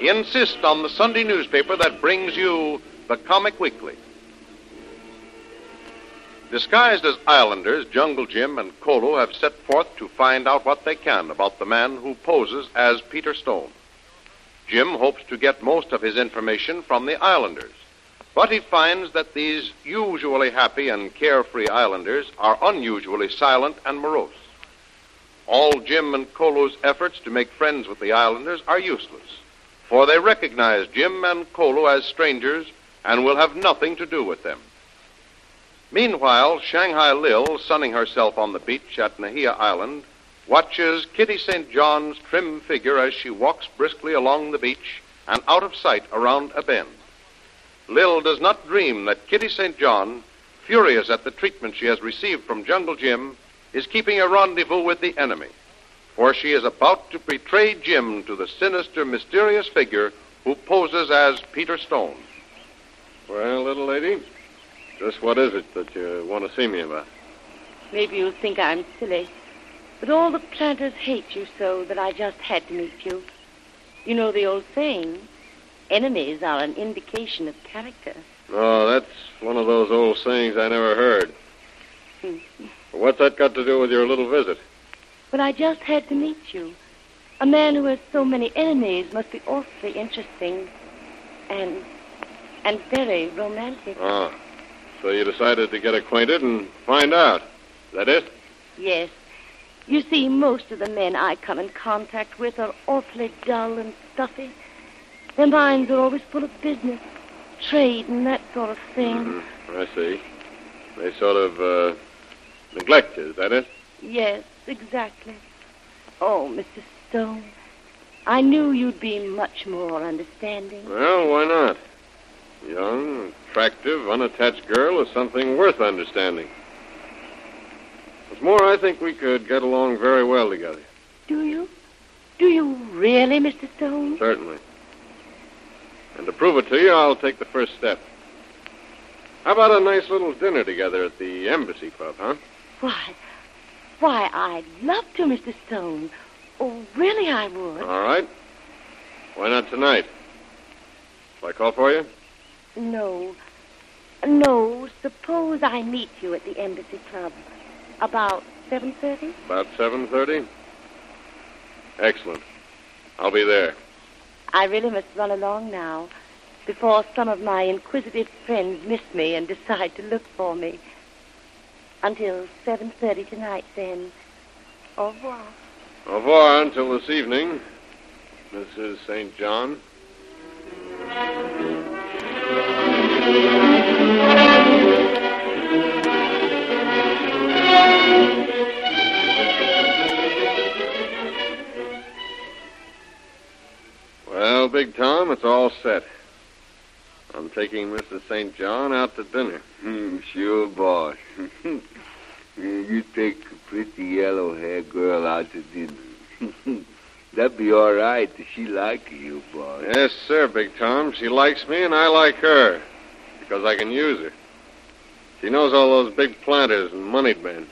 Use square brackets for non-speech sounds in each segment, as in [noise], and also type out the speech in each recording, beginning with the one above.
Insist on the Sunday newspaper that brings you the Comic Weekly. Disguised as islanders, Jungle Jim and Kolu have set forth to find out what they can about the man who poses as Peter Stone. Jim hopes to get most of his information from the islanders, but he finds that these usually happy and carefree islanders are unusually silent and morose. All Jim and Kolu's efforts to make friends with the islanders are useless for they recognize Jim and Kolu as strangers and will have nothing to do with them. Meanwhile, Shanghai Lil, sunning herself on the beach at Nahia Island, watches Kitty St. John's trim figure as she walks briskly along the beach and out of sight around a bend. Lil does not dream that Kitty St. John, furious at the treatment she has received from Jungle Jim, is keeping a rendezvous with the enemy for she is about to betray Jim to the sinister, mysterious figure who poses as Peter Stone. Well, little lady, just what is it that you want to see me about? Maybe you'll think I'm silly, but all the planters hate you so that I just had to meet you. You know the old saying, enemies are an indication of character. Oh, that's one of those old sayings I never heard. Hmm. What's that got to do with your little visit? But I just had to meet you. A man who has so many enemies must be awfully interesting and and very romantic. Oh. So you decided to get acquainted and find out. Is that it? Yes. You see, most of the men I come in contact with are awfully dull and stuffy. Their minds are always full of business, trade, and that sort of thing. Mm-hmm. I see. They sort of uh, neglect you, is that it? Yes, exactly. Oh, Mr. Stone, I knew you'd be much more understanding. Well, why not? Young, attractive, unattached girl is something worth understanding. What's more, I think we could get along very well together. Do you? Do you really, Mr. Stone? Certainly. And to prove it to you, I'll take the first step. How about a nice little dinner together at the Embassy Club, huh? Why, why, I'd love to, Mr. Stone. Oh, really, I would. All right. Why not tonight? Shall I call for you? No. No, suppose I meet you at the Embassy Club. About 7.30? About 7.30? Excellent. I'll be there. I really must run along now before some of my inquisitive friends miss me and decide to look for me. Until 7.30 tonight, then. Au revoir. Au revoir until this evening, Mrs. St. John. Well, Big Tom, it's all set. I'm taking Mrs. St. John out to dinner. Hmm, sure, boss. [laughs] you take a pretty yellow-haired girl out to dinner. [laughs] That'd be all right. if She like you, boss. Yes, sir, Big Tom. She likes me, and I like her. Because I can use her. She knows all those big planters and moneyed men.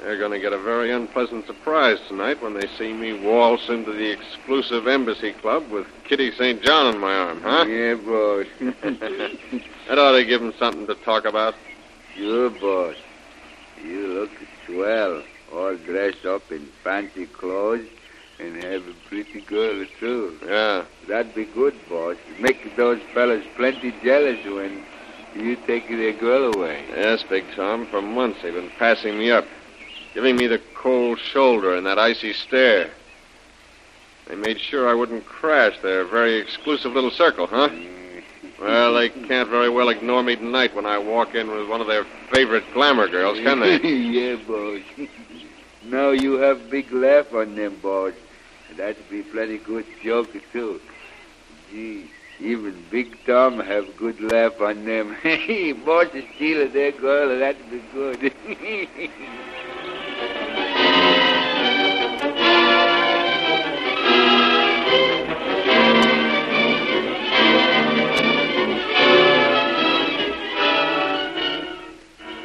They're going to get a very unpleasant surprise tonight when they see me waltz into the exclusive embassy club with Kitty St. John on my arm, huh? Yeah, boss. that ought to give them something to talk about. Sure, boss. You look swell, all dressed up in fancy clothes, and have a pretty girl, too. Yeah. That'd be good, boss. Make those fellas plenty jealous when you take their girl away. Yes, Big Tom. For months they've been passing me up, giving me the cold shoulder and that icy stare. They made sure I wouldn't crash their very exclusive little circle, huh? Well, they can't very well ignore me tonight when I walk in with one of their favorite glamour girls, can they? [laughs] yeah, boss. now you have big laugh on them, boss. That'd be plenty good joke, too. Gee, even Big Tom have good laugh on them. [laughs] Boss is stealing their girl, that'd be good. [laughs]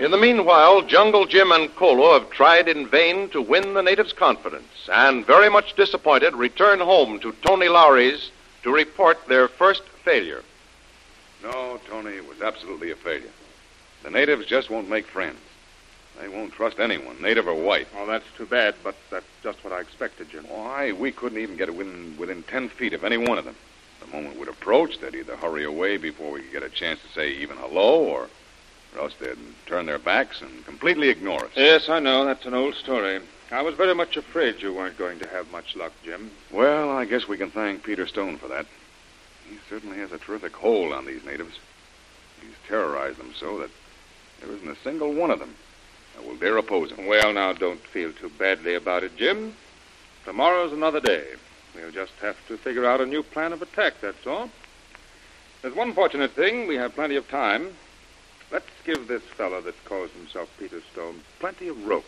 In the meanwhile, Jungle Jim and Kolu have tried in vain to win the natives' confidence, and very much disappointed, return home to Tony Lowry's to report their first failure. No, Tony, it was absolutely a failure. The natives just won't make friends. They won't trust anyone, native or white. Well, that's too bad, but that's just what I expected, Jim. Why, we couldn't even get within, within ten feet of any one of them. The moment we'd approach, they'd either hurry away before we could get a chance to say even hello, or, or else they'd turn their backs and completely ignore us. Yes, I know. That's an old story. I was very much afraid you weren't going to have much luck, Jim. Well, I guess we can thank Peter Stone for that. He certainly has a terrific hold on these natives. He's terrorized them so that there isn't a single one of them that will dare oppose him. Well, now, don't feel too badly about it, Jim. Tomorrow's another day. We'll just have to figure out a new plan of attack, that's all. There's one fortunate thing. We have plenty of time. Let's give this fellow that calls himself Peter Stone plenty of rope.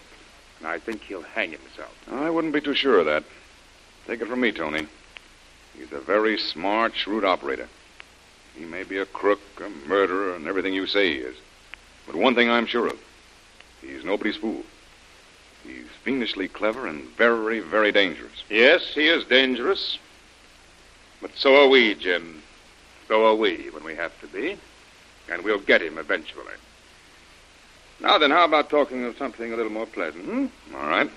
And I think he'll hang himself. I wouldn't be too sure of that. Take it from me, Tony. He's a very smart, shrewd operator. He may be a crook, a murderer, and everything you say he is. But one thing I'm sure of he's nobody's fool. He's fiendishly clever and very, very dangerous. Yes, he is dangerous. But so are we, Jim. So are we when we have to be. And we'll get him eventually. Now then, how about talking of something a little more pleasant? Hmm? All right.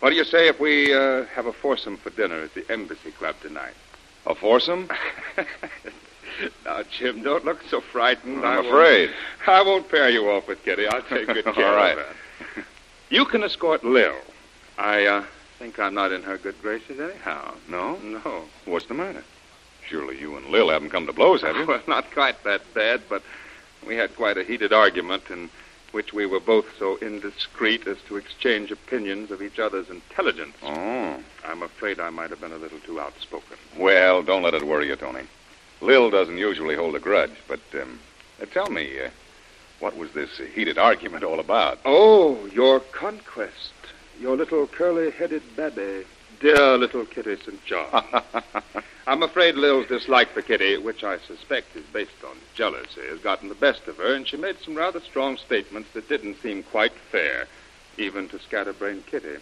What do you say if we uh, have a foursome for dinner at the Embassy Club tonight? A foursome? [laughs] now, Jim, don't look so frightened. I'm I won't- afraid. I won't pair you off with Kitty. I'll take good [laughs] care All right. of that. You can escort Lil. I uh, think I'm not in her good graces anyhow. No? No. What's the matter? Surely you and Lil haven't come to blows, have you? [laughs] Well, not quite that bad, but we had quite a heated argument in which we were both so indiscreet as to exchange opinions of each other's intelligence. Oh. I'm afraid I might have been a little too outspoken. Well, don't let it worry you, Tony. Lil doesn't usually hold a grudge, but um, uh, tell me, uh, what was this heated argument all about? Oh, your conquest. Your little curly-headed babby. Dear little Kitty St. John. [laughs] I'm afraid Lil's dislike for Kitty, which I suspect is based on jealousy, has gotten the best of her, and she made some rather strong statements that didn't seem quite fair, even to scatterbrained Kitty.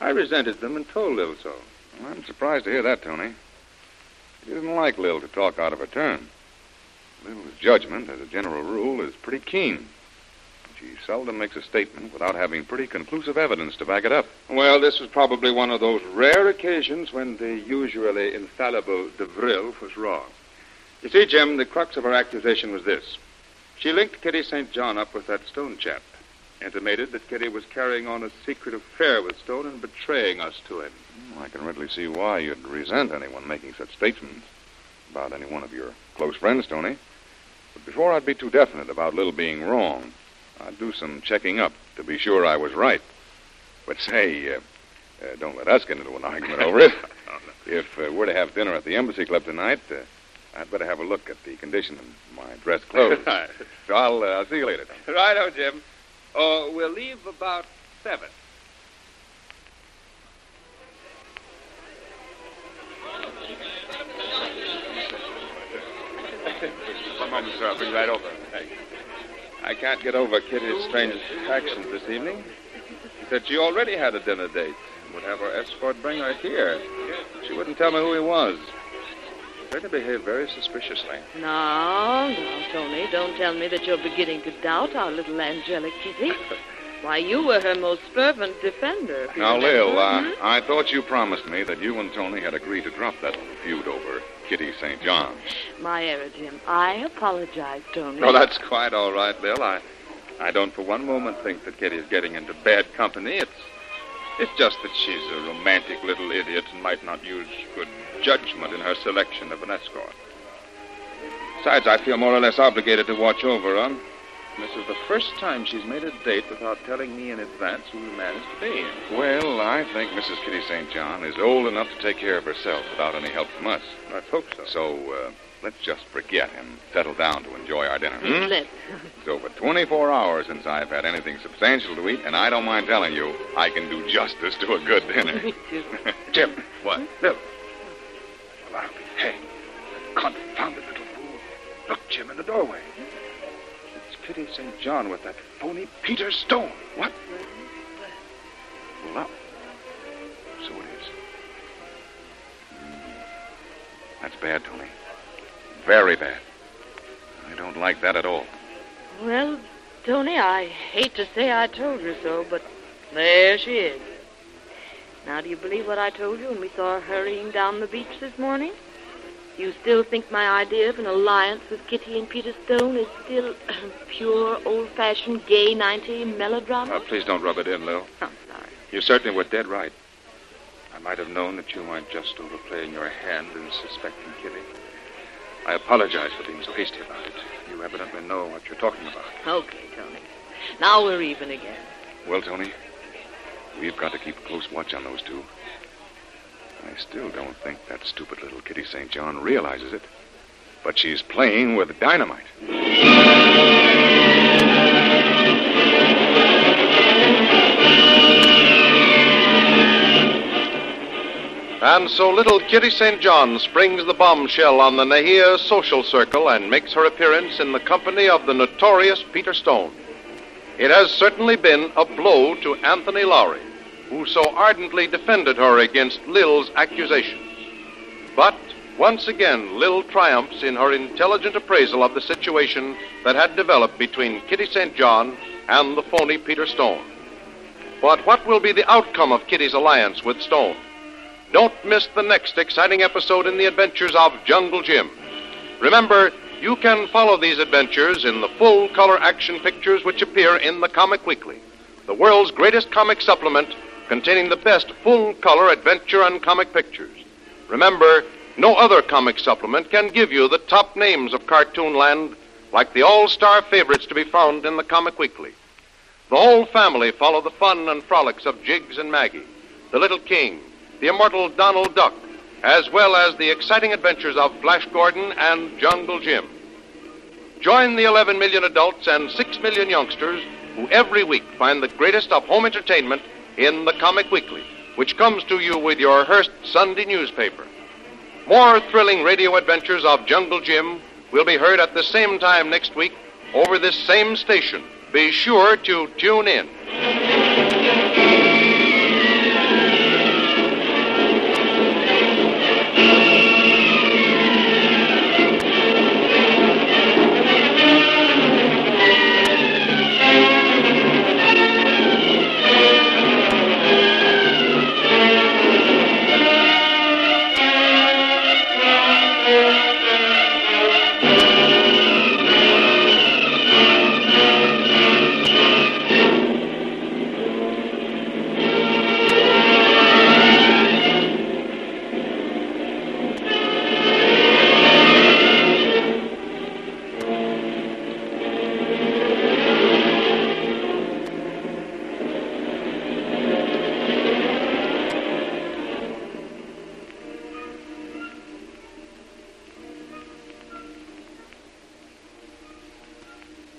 I resented them and told Lil so. I'm surprised to hear that, Tony. She doesn't like Lil to talk out of her turn. Lil's judgment, as a general rule, is pretty keen. She seldom makes a statement without having pretty conclusive evidence to back it up. Well, this was probably one of those rare occasions when the usually infallible DeVril was wrong. You see, Jim, the crux of her accusation was this. She linked Kitty St. John up with that Stone chap, intimated that Kitty was carrying on a secret affair with Stone and betraying us to him. I can readily see why you'd resent anyone making such statements about any one of your close friends, Tony. But before I'd be too definite about Lil being wrong, I'd do some checking up to be sure I was right. But say, uh, uh, don't let us get into an argument over it. [laughs] If uh, we're to have dinner at the Embassy Club tonight, uh, I'd better have a look at the condition of my dress [laughs] clothes. So I'll, uh, I'll see you later. Righto, Jim. Oh, we'll leave about seven. One moment, sir. I'll bring you right over. Thanks. I can't get over Kitty's strange actions this evening. She said she already had a dinner date and would have her escort bring her here. She wouldn't tell me who he was. She to behave very suspiciously. No, no, Tony, don't tell me that you're beginning to doubt our little angelic kitty. [laughs] Why, you were her most fervent defender. Now, remember. Lil, uh, Hmm? I thought you promised me that you and Tony had agreed to drop that feud over Kitty St. John. My error, Jim. I apologize, Tony. Oh, that's quite all right, Bill. I, I don't for one moment think that Kitty's getting into bad company. It's, it's just that she's a romantic little idiot and might not use good judgment in her selection of an escort. Besides, I feel more or less obligated to watch over her. This is the first time she's made a date without telling me in advance who the man is to be. Well, I think Mrs. Kitty St. John is old enough to take care of herself without any help from us. I hope so. So, uh, let's just forget and settle down to enjoy our dinner. Hmm, Let's. It's over 24 hours since I've had anything substantial to eat, and I don't mind telling you, I can do justice to a good dinner. [laughs] Me too. [laughs] Jim. What? Bill. Well, I'll be hanged. Confounded little fool. Look, Jim, in the doorway. Kitty St. John with that phony Peter Stone. What? Well, so it is. Mm, That's bad, Tony. Very bad. I don't like that at all. Well, Tony, I hate to say I told you so, but there she is. Now, do you believe what I told you when we saw her hurrying down the beach this morning? You still think my idea of an alliance with Kitty and Peter Stone is still [clears throat] pure, old-fashioned, gay 90 melodrama? Oh, please don't rub it in, Lil. I'm sorry. You certainly were dead right. I might have known that you weren't just overplaying your hand in suspecting Kitty. I apologize for being so hasty about it. You evidently know what you're talking about. Okay, Tony. Now we're even again. Well, Tony, we've got to keep close watch on those two. I still don't think that stupid little Kitty St. John realizes it. But she's playing with dynamite. And so little Kitty St. John springs the bombshell on the Nahia social circle and makes her appearance in the company of the notorious Peter Stone. It has certainly been a blow to Anthony Lowry, who so ardently defended her against Lil's accusations. But once again, Lil triumphs in her intelligent appraisal of the situation that had developed between Kitty St. John and the phony Peter Stone. But what will be the outcome of Kitty's alliance with Stone? Don't miss the next exciting episode in the adventures of Jungle Jim. Remember, you can follow these adventures in the full color action pictures which appear in the Comic Weekly, the world's greatest comic supplement containing the best full color adventure and comic pictures. Remember, no other comic supplement can give you the top names of cartoon land like the all star favorites to be found in the Comic Weekly. The whole family follow the fun and frolics of Jiggs and Maggie, the Little King, the immortal Donald Duck, as well as the exciting adventures of Flash Gordon and Jungle Jim. Join the 11 million adults and 6 million youngsters who every week find the greatest of home entertainment in the Comic Weekly, which comes to you with your Hearst Sunday newspaper. More thrilling radio adventures of Jungle Jim will be heard at the same time next week over this same station. Be sure to tune in.